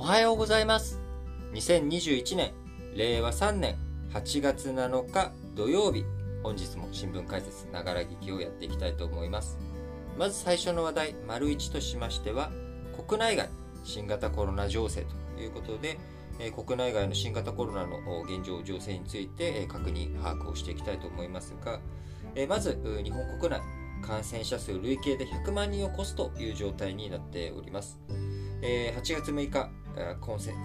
おはようございます。2021年令和3年8月7日土曜日。本日も新聞解説ながら聞きをやっていきたいと思います。まず最初の話題丸1としましては国内外新型コロナ情勢ということで国内外の新型コロナの現状情勢について確認把握をしていきたいと思いますがまず日本国内感染者数累計で100万人を超すという状態になっております。8月6日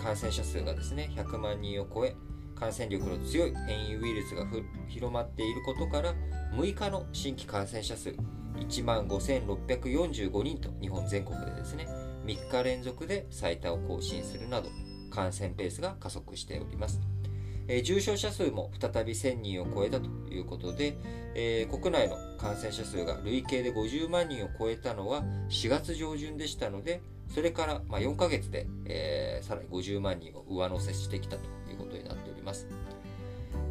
感染者数がですね100万人を超え感染力の強い変異ウイルスが広まっていることから6日の新規感染者数1万5645人と日本全国でですね3日連続で最多を更新するなど感染ペースが加速しております。えー、重症者数も再び1000人を超えたということで、えー、国内の感染者数が累計で50万人を超えたのは4月上旬でしたので、それからまあ4ヶ月で、えー、さらに50万人を上乗せしてきたということになっております。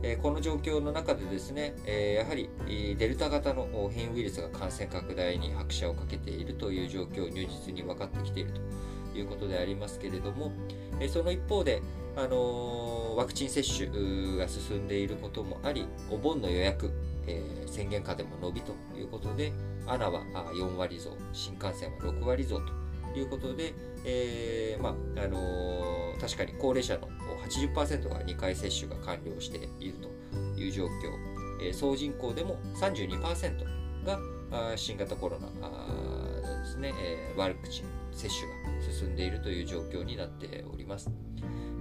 えこの状況の中でですね、えやはりデルタ型の変異ウイルスが感染拡大に拍車をかけているという状況を、如実に分かってきているということでありますけれども、えその一方で、あのワクチン接種が進んでいることもあり、お盆の予約、えー、宣言下でも伸びということで、アナは4割増、新幹線は6割増ということで、えー、まああのー、確かに高齢者の80%が2回接種が完了しているという状況、えー、総人口でも32%が新型コロナのですね、えー、ワクチン接種が進んでいるという状況になっております。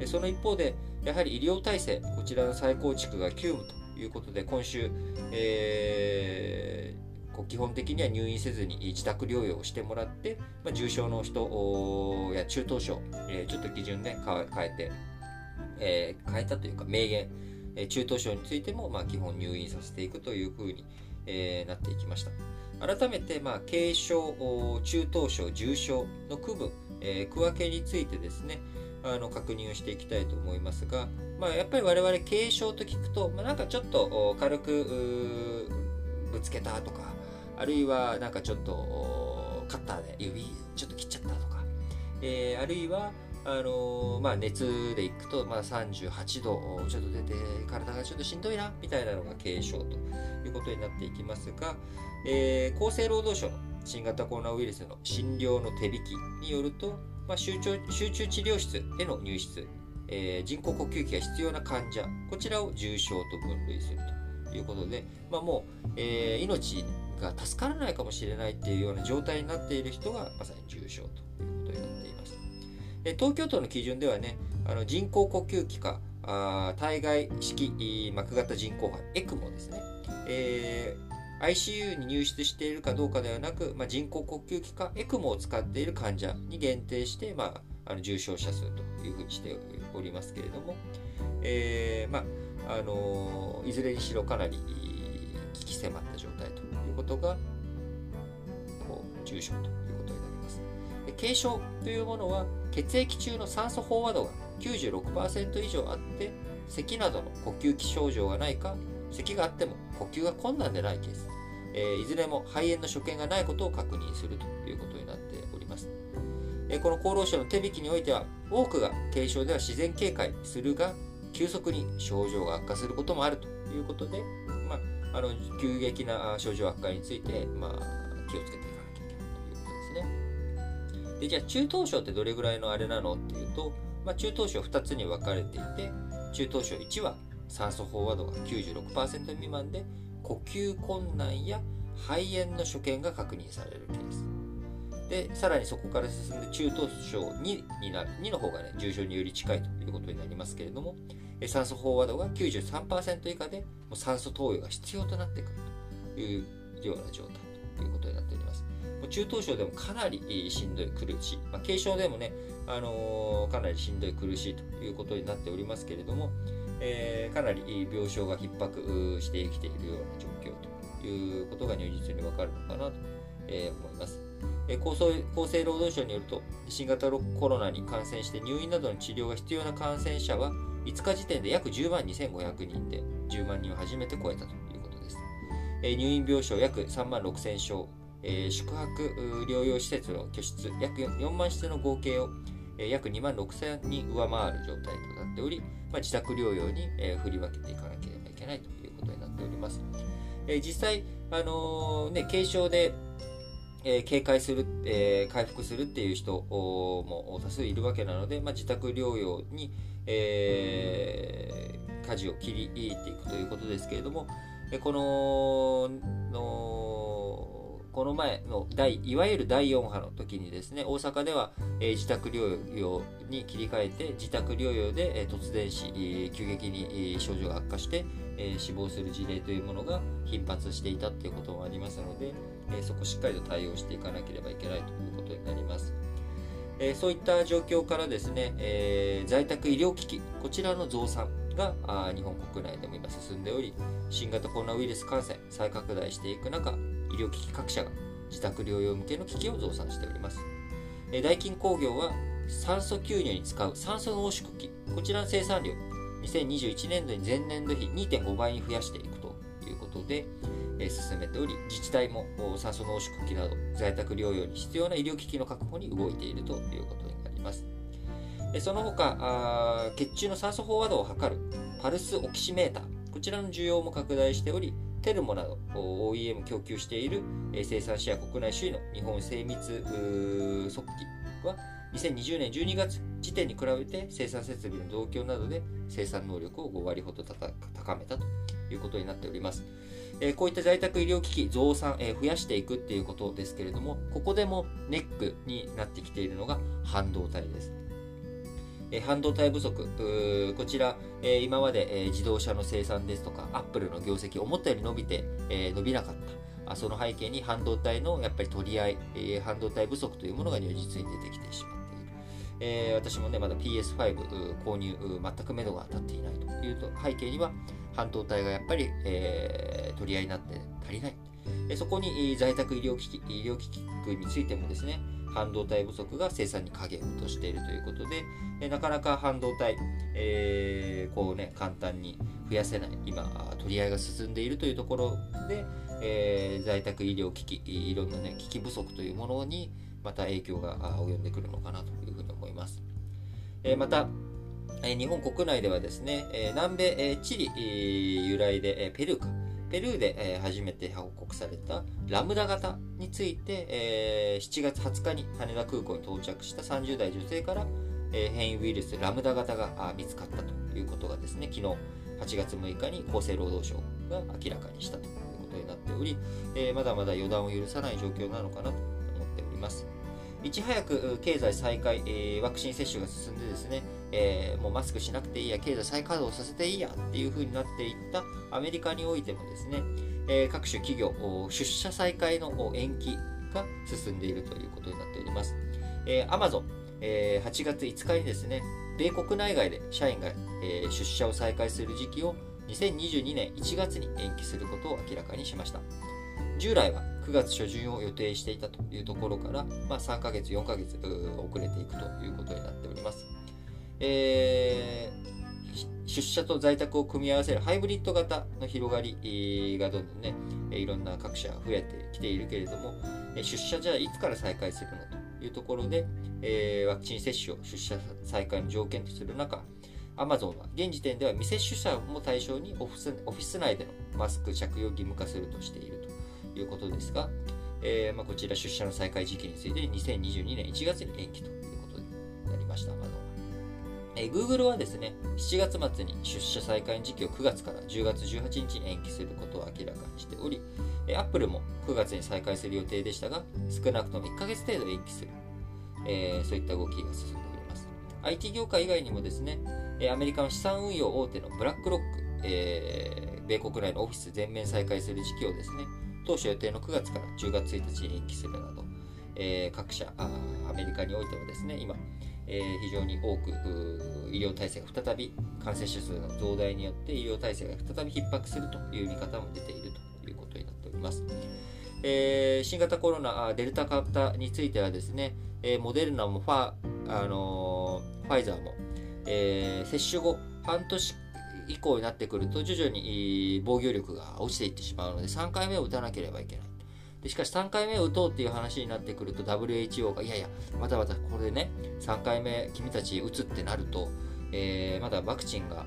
その一方で、やはり医療体制、こちらの再構築が急務ということで、今週、えー、基本的には入院せずに自宅療養をしてもらって、まあ、重症の人や中等症、えー、ちょっと基準ね、変えて、えー、変えたというか、明言、え中等症についても、まあ、基本入院させていくというふうに、えなっていきました。改めて、まあ、軽症、中等症、重症の区分、え区分けについてですね、あの確認をしていきたいと思いますが、まあ、やっぱり我々軽症と聞くと、まあ、なんかちょっと軽くぶつけたとかあるいはなんかちょっとカッターで指ちょっと切っちゃったとか、えー、あるいはあのー、まあ、熱でいくと、まあ、38度ちょっと出て体がちょっとしんどいなみたいなのが軽症ということになっていきますが、えー、厚生労働省の新型コロナウイルスの診療の手引きによると、まあ、集中集中治療室への入室、えー、人工呼吸器が必要な患者、こちらを重症と分類するということで、まあ、もう、えー、命が助からないかもしれないっていうような状態になっている人がまさに重症ということになっています。え東京都の基準ではね、あの人工呼吸器か、あ体外式膜型人工肺、エクモですね。えー ICU に入室しているかどうかではなく、まあ、人工呼吸器か ECMO を使っている患者に限定して、まあ、あの重症者数というふうにしておりますけれども、えーまああのー、いずれにしろかなり危機迫った状態いうことがこう重症ということになります。軽症というものは血液中の酸素飽和度が96%以上あって咳などの呼吸器症状がないか咳があっても呼吸が困難でないケースえー、いずれも肺炎の所見がないことを確認するということになっております。えー、この厚労省の手引きにおいては、多くが軽症では自然警戒するが、急速に症状が悪化することもあるということで、あ、の急激な症状悪化について、まあ、気をつけていかなきゃいけないということですね。でじゃあ中等症ってどれぐらいのあれなのっていうと、まあ、中等症2つに分かれていて中等症1は酸素飽和度が96%未満で呼吸困難や肺炎の所見が確認されるケース。で、さらにそこから進んで中等症2になる。2の方がね、重症により近いということになりますけれども、酸素飽和度が93%以下で、もう酸素投与が必要となってくるというような状態ということになっております。中等症でもかなりしんどい、苦しい。まあ、軽症でもね、あのー、かなりしんどい、苦しいということになっておりますけれども、えー、かなり病床が逼迫してきているような状況ということが如実にわかるのかなと、え、思います。えー、厚厚生労働省によると、新型コロナに感染して入院などの治療が必要な感染者は、5日時点で約10万2500人で、10万人を初めて超えたということです。え、入院病床約3万6000床、え、宿泊療養施設の居室約4万室の合計をえ約2万6000人上回る状態となっており、まあ、自宅療養に、え振り分けていかなければいけないということになっております。え実際、あのー、ね、軽症で、えー、警戒する、えー、回復するっていう人も多数いるわけなので、まあ、自宅療養に、えー、舵を切り入っていくということですけれども、えこののこの前の第いわゆる第4波の時にですね大阪では、えー、自宅療養に切り替えて自宅療養で、えー、突然死、えー、急激に、えー、症状が悪化して、えー、死亡する事例というものが頻発していたということもありますので、えー、そこしっかりと対応していかなければいけないということになります。えー、そういった状況からですね、えー、在宅医療機器、こちらの増産があ日本国内でも今進んでおり、新型コロナウイルス感染再拡大していく中、医療機器各社が自宅療養向けの機器を増産しております。えー、ダイキン工業は酸素吸入に使う酸素濃縮器、こちらの生産量、2021年度に前年度比2.5倍に増やしていくということで、え進めており、自治体も酸素濃縮器など在宅療養に必要な医療機器の確保に動いているということになります。えその他、血中の酸素飽和度を測るパルスオキシメーター、こちらの需要も拡大しており、テルモなど OEM 供給している生産者や国内首位の日本精密測器は2020年12月時点に比べて生産設備の増強などで生産能力を5割ほど高めたということになっております。え、こういった在宅医療機器増産、え、増やしていくっていうことですけれども、ここでもネックになってきているのが半導体です。え、半導体不足、こちら、え今まで、え自動車の生産ですとか、アップルの業績、思ったより伸びて、え伸びなかった。その背景に半導体のやっぱり取り合い、半導体不足というものが如実に出てきてしまう。えー、私もね、まだ PS5 購入、全く目処が立っていないというと背景には、半導体がやっぱり、え、取り合いになって足りない。そこに在宅医療機器、医療機器についてもですね、半導体不足が生産に影を落としているということで、えなかなか半導体、えー、こうね、簡単に増やせない、今、取り合いが進んでいるというところで、えー、在宅医療機器、いろんなね、機器不足というものに、また影響が及んでくるのかなというふうに思います。えまた、え日本国内ではですね、え南米えチリ由来でえペルーか、ペルーでえ初めて報告されたラムダ型についてえ7月20日に羽田空港に到着した30代女性からえ変異ウイルスラムダ型が見つかったということがですね、昨日8月6日に厚生労働省が明らかにしたということになっており、えまだまだ予断を許さない状況なのかなと思っております。いち早く経済再開、え、ワクチン接種が進んでですね、えー、もうマスクしなくていいや、経済再稼働させていいやっていう風になっていったアメリカにおいてもですね、えー、各種企業、出社再開の延期が進んでいるということになっております。えー、Amazon、えー、8月5日にですね、米国内外で社員が、えー、出社を再開する時期を2022年1月に延期することを明らかにしました。従来は9月初旬を予定していたというところから、まあ、3ヶ月、4ヶ月遅れていくということになっております。えー、出社と在宅を組み合わせるハイブリッド型の広がりがどんどんね、いろんな各社増えてきているけれども、出社じゃあいつから再開するのというところで、えー、ワクチン接種を出社再開の条件とする中、アマゾンは現時点では未接種者も対象にオフィス内でのマスク着用義務化するとしているということですが、えーまあ、こちら出社の再開時期について2022年1月に延期ということになりました。えー、Google はですね、7月末に出社再開の時期を9月から10月18日に延期することを明らかにしており、えー、Apple も9月に再開する予定でしたが、少なくとも1ヶ月程度延期する、えー、そういった動きが進んでおります。IT 業界以外にもですね、えアメリカの資産運用大手のブラックロック、えー、米国内のオフィス全面再開する時期をですね、当初予定の9月から10月1日に延期するなど、えー、各社あアメリカにおいてはですね、今、えー、非常に多く医療体制が再び感染者数の増大によって医療体制が再び逼迫するという見方も出ているということになっております。えー、新型コロナデルタ型についてはですね、えー、モデルナもファ,、あのー、ファイザーも、え、接種後半年以降になってくると徐々に防御力が落ちていってしまうので3回目を打たなければいけない。でしかし3回目を打とうっていう話になってくると WHO がいやいやまたまたこれでね3回目君たち打つってなると、えー、まだワクチンが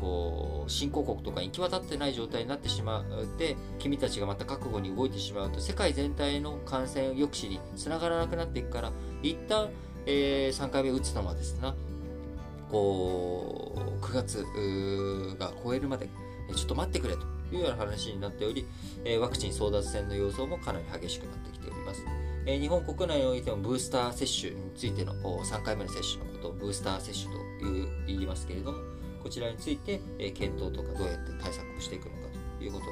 こう新興国とかに行き渡ってない状態になってしまって君たちがまた覚悟に動いてしまうと世界全体の感染抑止につながらなくなっていくから一旦、えー、3回目打つのはですねこう9月が超えるまでちょっと待ってくれと。いうような話になっており、えワクチン争奪戦の様相もかなり激しくなってきております。え日本国内においてもブースター接種についての3回目の接種のことをブースター接種という言いますけれども、こちらについてえ検討とかどうやって対策をしていくのかということが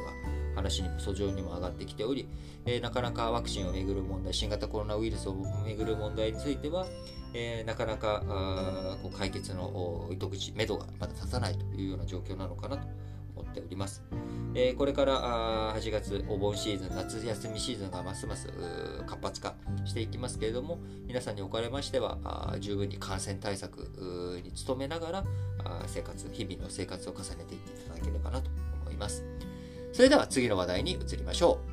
話にも訴状にも上がってきており、えなかなかワクチンをめぐる問題、新型コロナウイルスをめぐる問題については、え、なかなかこう解決の糸口、目処がまだ立たないというような状況なのかなと思っております。えー、これから8月お盆シーズン、夏休みシーズンがますます活発化していきますけれども、皆さんにおかれましては、十分に感染対策に努めながら、生活、日々の生活を重ねていっていただければなと思います。それでは次の話題に移りましょう。